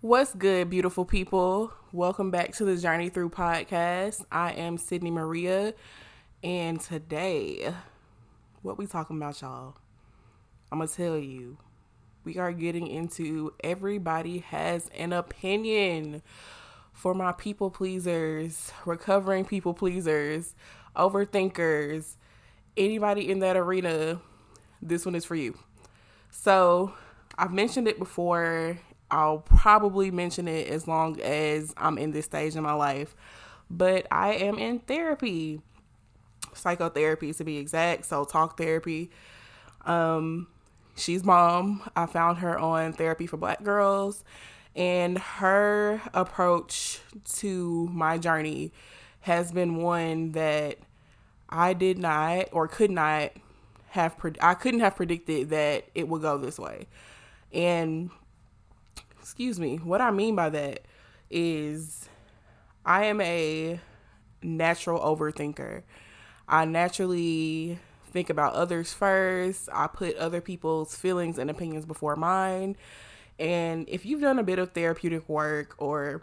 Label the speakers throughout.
Speaker 1: What's good, beautiful people? Welcome back to the Journey Through podcast. I am Sydney Maria, and today, what we talking about, y'all? I'm gonna tell you, we are getting into everybody has an opinion for my people pleasers, recovering people pleasers, overthinkers, anybody in that arena. This one is for you. So, I've mentioned it before I'll probably mention it as long as I'm in this stage in my life. But I am in therapy, psychotherapy to be exact. So, talk therapy. Um, she's mom. I found her on Therapy for Black Girls, and her approach to my journey has been one that I did not or could not have. I couldn't have predicted that it would go this way, and excuse me, what I mean by that is I am a natural overthinker. I naturally think about others first. I put other people's feelings and opinions before mine. And if you've done a bit of therapeutic work or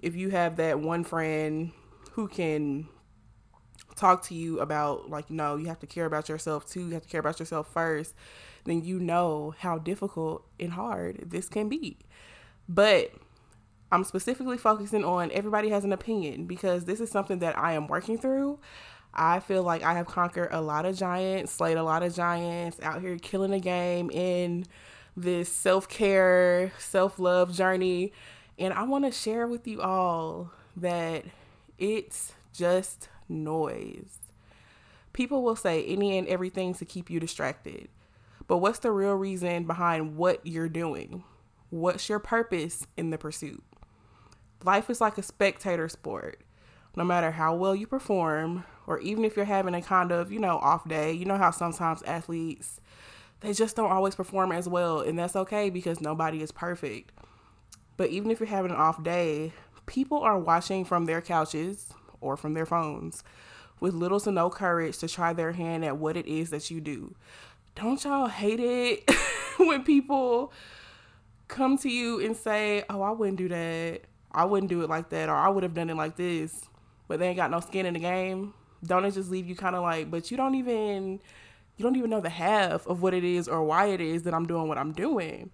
Speaker 1: if you have that one friend who can talk to you about like no you have to care about yourself too you have to care about yourself first then you know how difficult and hard this can be but I'm specifically focusing on everybody has an opinion because this is something that I am working through. I feel like I have conquered a lot of giants, slayed a lot of giants, out here killing the game in this self care, self love journey. And I want to share with you all that it's just noise. People will say any and everything to keep you distracted. But what's the real reason behind what you're doing? What's your purpose in the pursuit? Life is like a spectator sport. No matter how well you perform, or even if you're having a kind of, you know, off day, you know how sometimes athletes, they just don't always perform as well. And that's okay because nobody is perfect. But even if you're having an off day, people are watching from their couches or from their phones with little to no courage to try their hand at what it is that you do. Don't y'all hate it when people come to you and say, "Oh, I wouldn't do that. I wouldn't do it like that, or I would have done it like this," but they ain't got no skin in the game. Don't it just leave you kind of like, but you don't even you don't even know the half of what it is or why it is that I'm doing what I'm doing.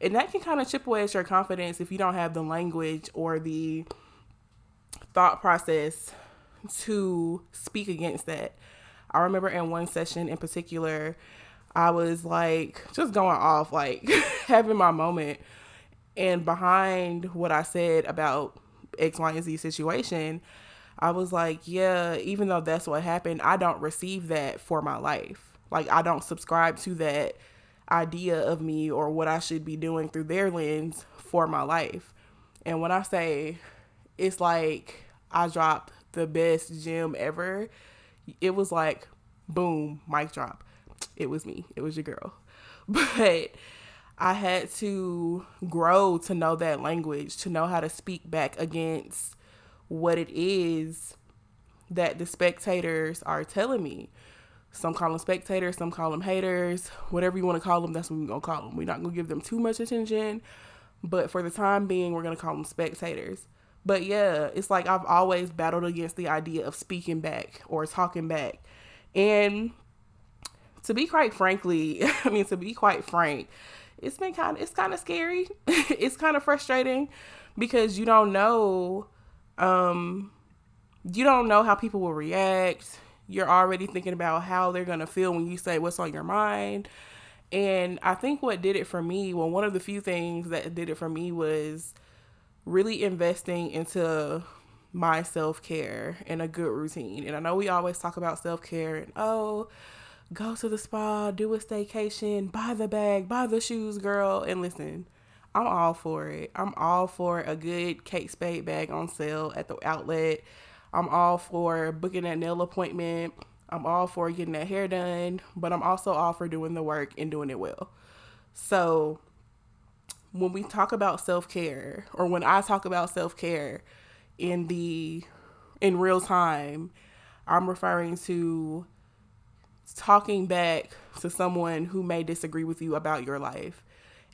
Speaker 1: And that can kind of chip away at your confidence if you don't have the language or the thought process to speak against that. I remember in one session in particular, I was like just going off, like having my moment. And behind what I said about X, Y, and Z situation, I was like, yeah, even though that's what happened, I don't receive that for my life. Like, I don't subscribe to that idea of me or what I should be doing through their lens for my life. And when I say it's like I dropped the best gem ever, it was like, boom, mic drop it was me. It was your girl. But I had to grow to know that language, to know how to speak back against what it is that the spectators are telling me. Some call them spectators, some call them haters, whatever you want to call them, that's what we're going to call them. We're not going to give them too much attention, but for the time being, we're going to call them spectators. But yeah, it's like I've always battled against the idea of speaking back or talking back. And to be quite frankly, I mean to be quite frank, it's been kind of it's kind of scary. it's kind of frustrating because you don't know um you don't know how people will react. You're already thinking about how they're going to feel when you say what's on your mind. And I think what did it for me, well one of the few things that did it for me was really investing into my self-care and a good routine. And I know we always talk about self-care and oh, go to the spa, do a staycation, buy the bag, buy the shoes, girl. And listen, I'm all for it. I'm all for a good Kate Spade bag on sale at the outlet. I'm all for booking that nail appointment. I'm all for getting that hair done, but I'm also all for doing the work and doing it well. So, when we talk about self-care or when I talk about self-care in the in real time, I'm referring to talking back to someone who may disagree with you about your life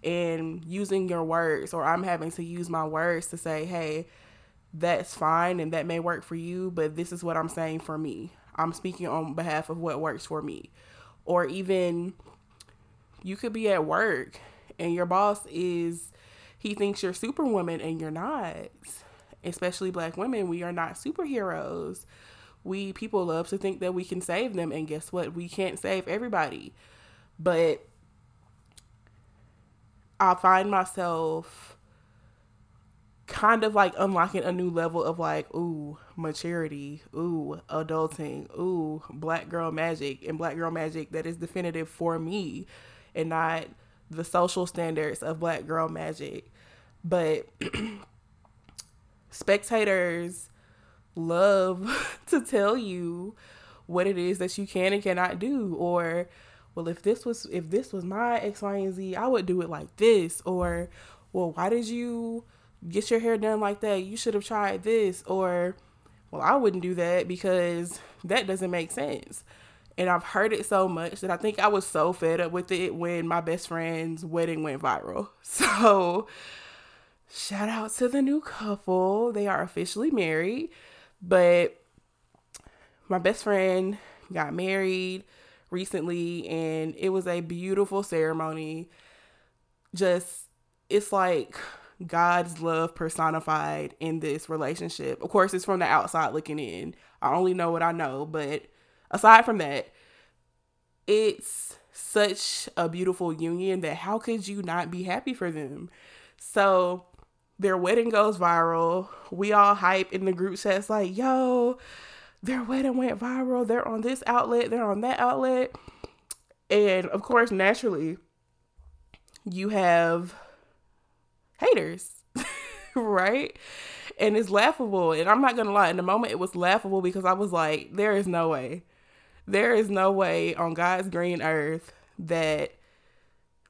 Speaker 1: and using your words, or I'm having to use my words to say, hey, that's fine and that may work for you, but this is what I'm saying for me. I'm speaking on behalf of what works for me. Or even you could be at work and your boss is he thinks you're superwoman and you're not. Especially black women, we are not superheroes. We people love to think that we can save them and guess what? We can't save everybody. But I find myself kind of like unlocking a new level of like, ooh, maturity, ooh, adulting, ooh, black girl magic, and black girl magic that is definitive for me and not the social standards of black girl magic. But spectators love to tell you what it is that you can and cannot do. Or well if this was if this was my x y and z i would do it like this. Or well why did you get your hair done like that? You should have tried this. Or well i wouldn't do that because that doesn't make sense. And i've heard it so much that i think i was so fed up with it when my best friend's wedding went viral. So shout out to the new couple. They are officially married but my best friend got married recently and it was a beautiful ceremony. Just, it's like God's love personified in this relationship. Of course, it's from the outside looking in. I only know what I know, but aside from that, it's such a beautiful union that how could you not be happy for them? So their wedding goes viral. We all hype in the group chats like, yo, their wedding went viral. They're on this outlet, they're on that outlet. And of course, naturally, you have haters, right? And it's laughable. And I'm not going to lie, in the moment, it was laughable because I was like, there is no way. There is no way on God's green earth that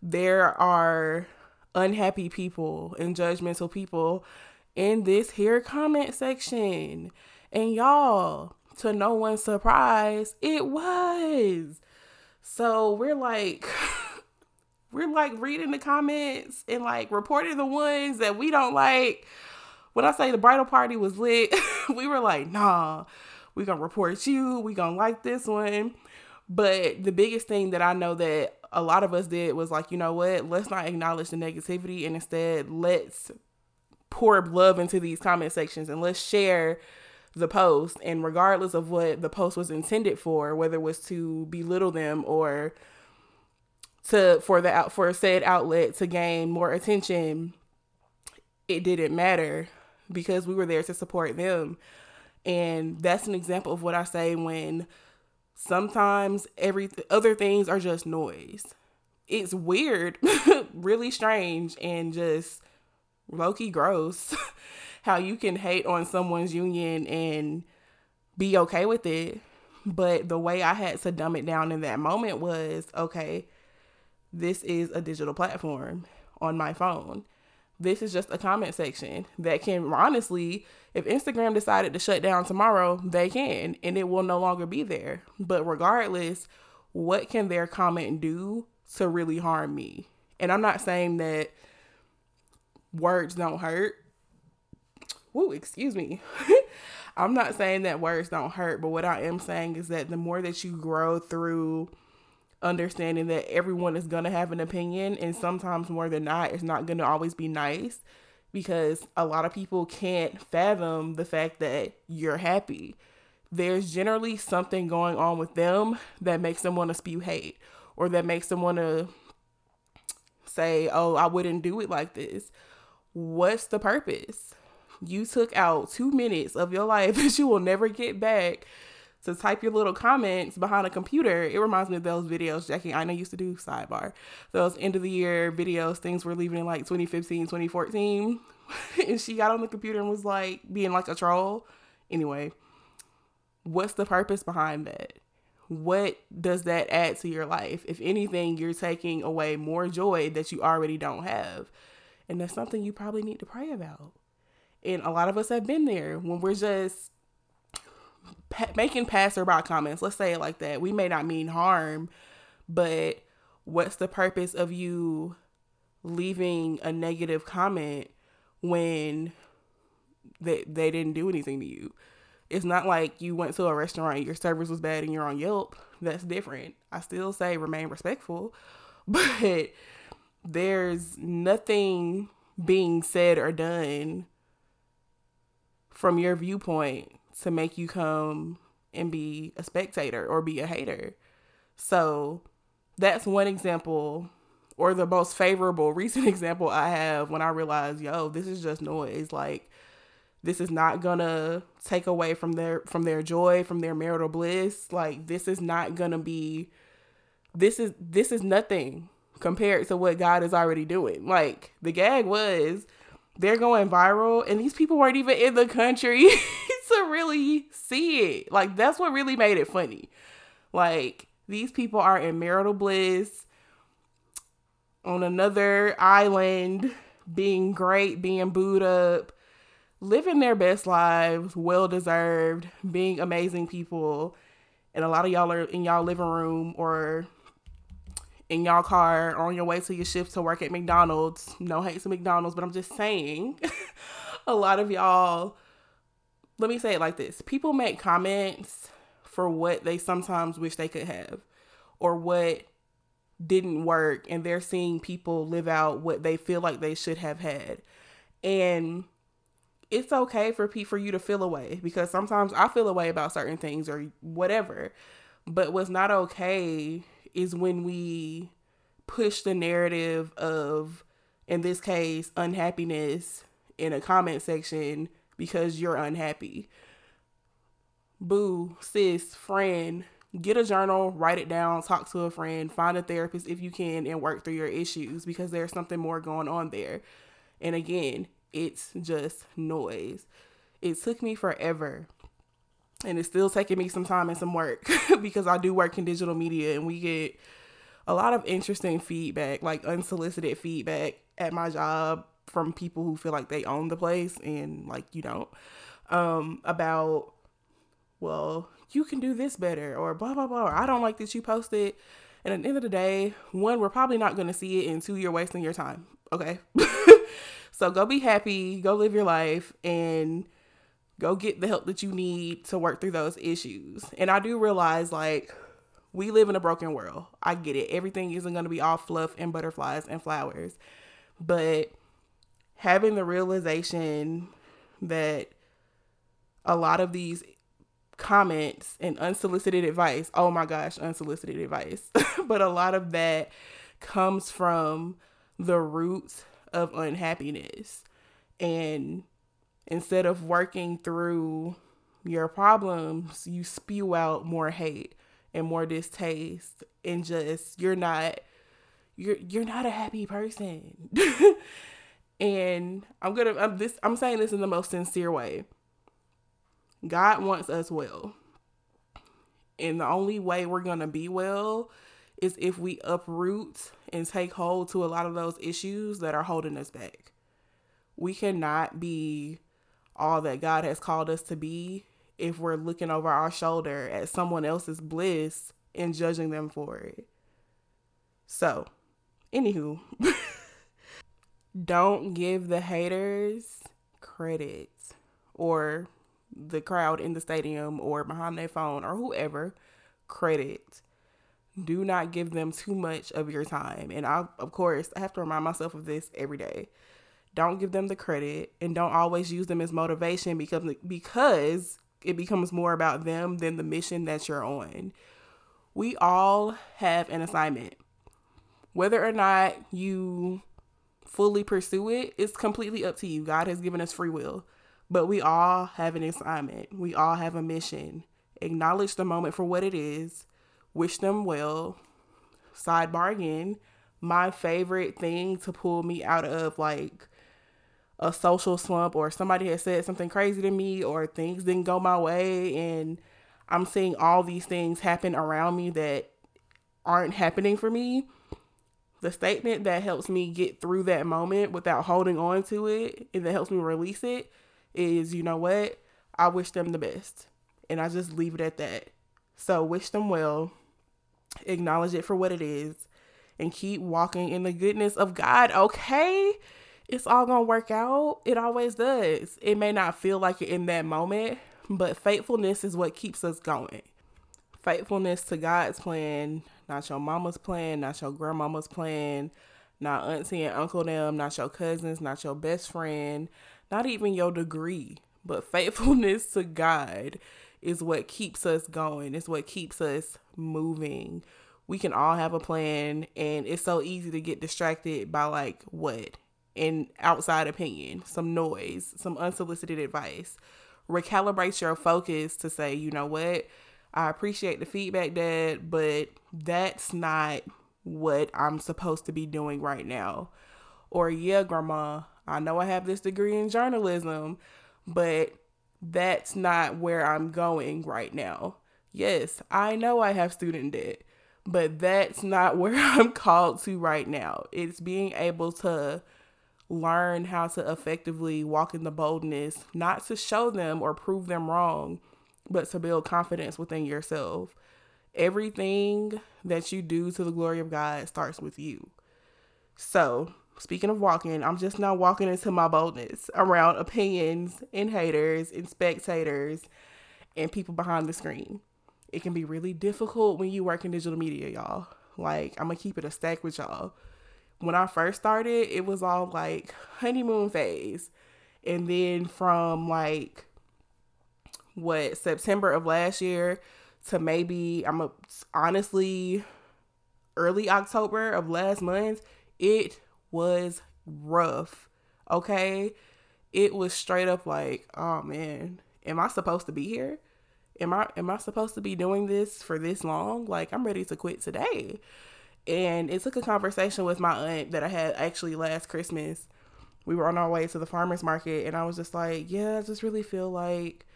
Speaker 1: there are unhappy people and judgmental people in this here comment section. And y'all, to no one's surprise, it was. So we're like, we're like reading the comments and like reporting the ones that we don't like. When I say the bridal party was lit, we were like, nah, we gonna report you. We gonna like this one. But the biggest thing that I know that a lot of us did was like, you know what? Let's not acknowledge the negativity and instead let's pour love into these comment sections and let's share the post. And regardless of what the post was intended for, whether it was to belittle them or to for the out for said outlet to gain more attention, it didn't matter because we were there to support them. And that's an example of what I say when Sometimes every other things are just noise. It's weird, really strange, and just low key gross how you can hate on someone's union and be okay with it. But the way I had to dumb it down in that moment was okay, this is a digital platform on my phone. This is just a comment section that can honestly, if Instagram decided to shut down tomorrow, they can and it will no longer be there. But regardless, what can their comment do to really harm me? And I'm not saying that words don't hurt. Woo, excuse me. I'm not saying that words don't hurt, but what I am saying is that the more that you grow through understanding that everyone is going to have an opinion and sometimes more than not it's not going to always be nice because a lot of people can't fathom the fact that you're happy. There's generally something going on with them that makes them want to spew hate or that makes them want to say oh i wouldn't do it like this. What's the purpose? You took out two minutes of your life that you will never get back to type your little comments behind a computer. It reminds me of those videos Jackie Aina used to do sidebar. Those end of the year videos, things were leaving in like 2015, 2014. and she got on the computer and was like being like a troll. Anyway, what's the purpose behind that? What does that add to your life? If anything, you're taking away more joy that you already don't have. And that's something you probably need to pray about. And a lot of us have been there when we're just pa- making passerby comments, let's say it like that, we may not mean harm, but what's the purpose of you leaving a negative comment when they, they didn't do anything to you. It's not like you went to a restaurant, your service was bad, and you're on Yelp. That's different. I still say remain respectful, but there's nothing being said or done from your viewpoint to make you come and be a spectator or be a hater. So that's one example or the most favorable recent example I have when I realized, yo, this is just noise. Like this is not gonna take away from their from their joy, from their marital bliss. Like this is not gonna be this is this is nothing compared to what God is already doing. Like the gag was they're going viral and these people weren't even in the country to really see it. Like that's what really made it funny. Like these people are in marital bliss on another island, being great, being booed up, living their best lives, well deserved, being amazing people. And a lot of y'all are in y'all living room or in y'all car on your way to your shift to work at McDonald's. No hate to McDonald's, but I'm just saying a lot of y'all, let me say it like this people make comments for what they sometimes wish they could have or what didn't work, and they're seeing people live out what they feel like they should have had. And it's okay for pe- for you to feel away because sometimes I feel away about certain things or whatever. But what's not okay is when we push the narrative of, in this case, unhappiness in a comment section because you're unhappy. Boo, sis, friend, get a journal, write it down, talk to a friend, find a therapist if you can, and work through your issues because there's something more going on there. And again, it's just noise. It took me forever and it's still taking me some time and some work because I do work in digital media and we get a lot of interesting feedback, like unsolicited feedback at my job from people who feel like they own the place and like you don't. Um, about well, you can do this better or blah blah blah. Or, I don't like that you posted. And at the end of the day, one, we're probably not gonna see it, and two, you're wasting your time. Okay. so go be happy, go live your life, and go get the help that you need to work through those issues. And I do realize like we live in a broken world. I get it. Everything isn't going to be all fluff and butterflies and flowers. But having the realization that a lot of these comments and unsolicited advice, oh my gosh, unsolicited advice, but a lot of that comes from the roots of unhappiness. And instead of working through your problems, you spew out more hate and more distaste and just you're not you're you're not a happy person. and I'm going to I'm this I'm saying this in the most sincere way. God wants us well. And the only way we're going to be well is if we uproot and take hold to a lot of those issues that are holding us back. We cannot be all that God has called us to be if we're looking over our shoulder at someone else's bliss and judging them for it. So, anywho, don't give the haters credit or the crowd in the stadium or behind their phone or whoever credit. Do not give them too much of your time. And I, of course, I have to remind myself of this every day don't give them the credit and don't always use them as motivation because because it becomes more about them than the mission that you're on. We all have an assignment. Whether or not you fully pursue it, it's completely up to you. God has given us free will, but we all have an assignment. We all have a mission. Acknowledge the moment for what it is. Wish them well. Sidebar again. My favorite thing to pull me out of like a social slump or somebody has said something crazy to me or things didn't go my way and I'm seeing all these things happen around me that aren't happening for me. The statement that helps me get through that moment without holding on to it and that helps me release it is, you know what? I wish them the best. And I just leave it at that. So wish them well, acknowledge it for what it is, and keep walking in the goodness of God, okay? It's all gonna work out. It always does. It may not feel like it in that moment, but faithfulness is what keeps us going. Faithfulness to God's plan, not your mama's plan, not your grandmama's plan, not auntie and uncle them, not your cousins, not your best friend, not even your degree, but faithfulness to God is what keeps us going. It's what keeps us moving. We can all have a plan, and it's so easy to get distracted by like what? An outside opinion, some noise, some unsolicited advice. Recalibrate your focus to say, you know what? I appreciate the feedback, Dad, but that's not what I'm supposed to be doing right now. Or, yeah, Grandma, I know I have this degree in journalism, but that's not where I'm going right now. Yes, I know I have student debt, but that's not where I'm called to right now. It's being able to learn how to effectively walk in the boldness, not to show them or prove them wrong, but to build confidence within yourself. Everything that you do to the glory of God starts with you. So, speaking of walking, I'm just now walking into my boldness around opinions and haters and spectators and people behind the screen. It can be really difficult when you work in digital media, y'all. Like, I'm gonna keep it a stack with y'all. When I first started, it was all like honeymoon phase. And then from like what September of last year to maybe I'm a, honestly early October of last month, it was rough. Okay? It was straight up like, oh man, am I supposed to be here? Am I am I supposed to be doing this for this long? Like I'm ready to quit today. And it took a conversation with my aunt that I had actually last Christmas. We were on our way to the farmers market and I was just like, yeah, I just really feel like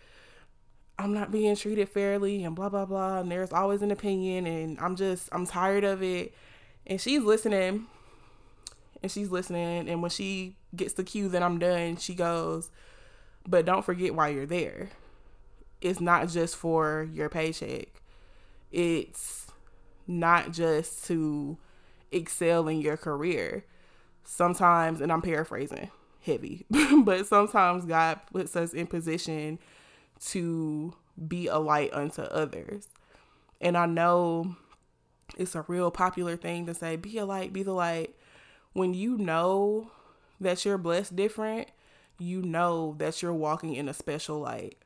Speaker 1: I'm not being treated fairly and blah blah blah and there's always an opinion and I'm just I'm tired of it. And she's listening and she's listening and when she gets the cue that I'm done, she goes, "But don't forget why you're there. It's not just for your paycheck. It's not just to excel in your career. Sometimes, and I'm paraphrasing heavy, but sometimes God puts us in position to be a light unto others. And I know it's a real popular thing to say, be a light, be the light. When you know that you're blessed different, you know that you're walking in a special light.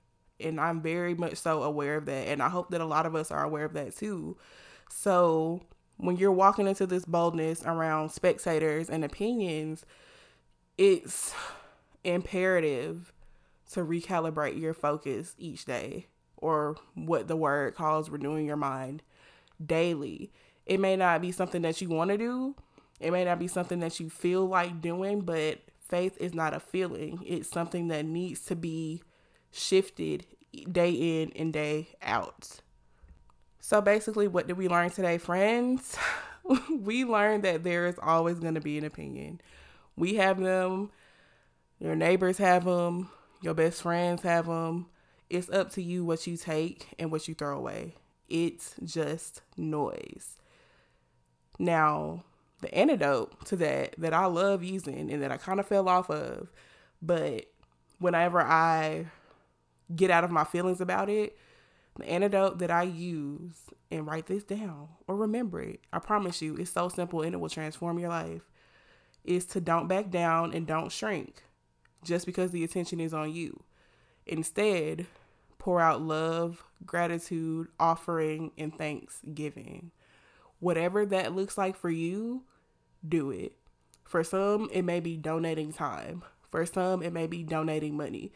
Speaker 1: And I'm very much so aware of that. And I hope that a lot of us are aware of that too. So when you're walking into this boldness around spectators and opinions, it's imperative to recalibrate your focus each day, or what the word calls renewing your mind daily. It may not be something that you want to do, it may not be something that you feel like doing, but faith is not a feeling, it's something that needs to be shifted day in and day out. So basically, what did we learn today, friends? we learned that there is always going to be an opinion. We have them, your neighbors have them, your best friends have them. It's up to you what you take and what you throw away. It's just noise. Now, the antidote to that that I love using and that I kind of fell off of, but whenever I get out of my feelings about it, the antidote that I use and write this down or remember it. I promise you, it's so simple and it will transform your life. Is to don't back down and don't shrink just because the attention is on you. Instead, pour out love, gratitude, offering, and thanksgiving. Whatever that looks like for you, do it. For some, it may be donating time. For some, it may be donating money.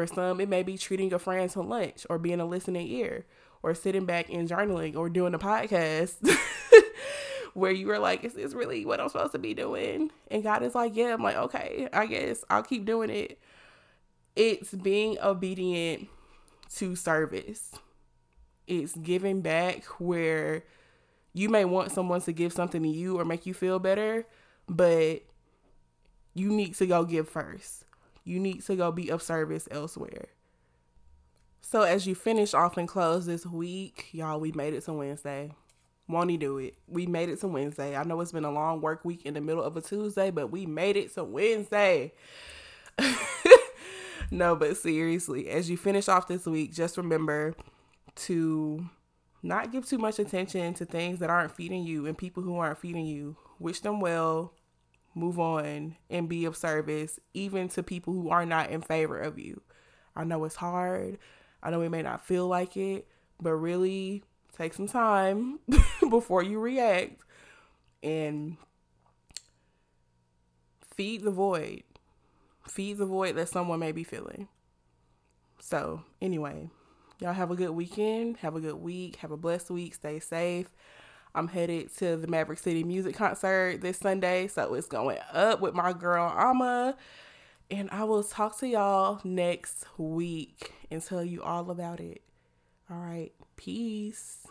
Speaker 1: For some, it may be treating a friend to lunch or being a listening ear or sitting back and journaling or doing a podcast where you were like, is this really what I'm supposed to be doing? And God is like, yeah. I'm like, okay, I guess I'll keep doing it. It's being obedient to service. It's giving back where you may want someone to give something to you or make you feel better, but you need to go give first. You need to go be of service elsewhere. So as you finish off and close this week, y'all, we made it to Wednesday. Won't he do it? We made it to Wednesday. I know it's been a long work week in the middle of a Tuesday, but we made it to Wednesday. no, but seriously, as you finish off this week, just remember to not give too much attention to things that aren't feeding you and people who aren't feeding you. Wish them well, move on, and be of service, even to people who are not in favor of you. I know it's hard. I know it may not feel like it, but really take some time before you react and feed the void. Feed the void that someone may be feeling. So, anyway, y'all have a good weekend. Have a good week. Have a blessed week. Stay safe. I'm headed to the Maverick City Music Concert this Sunday, so it's going up with my girl Ama. And I will talk to y'all next week and tell you all about it. All right. Peace.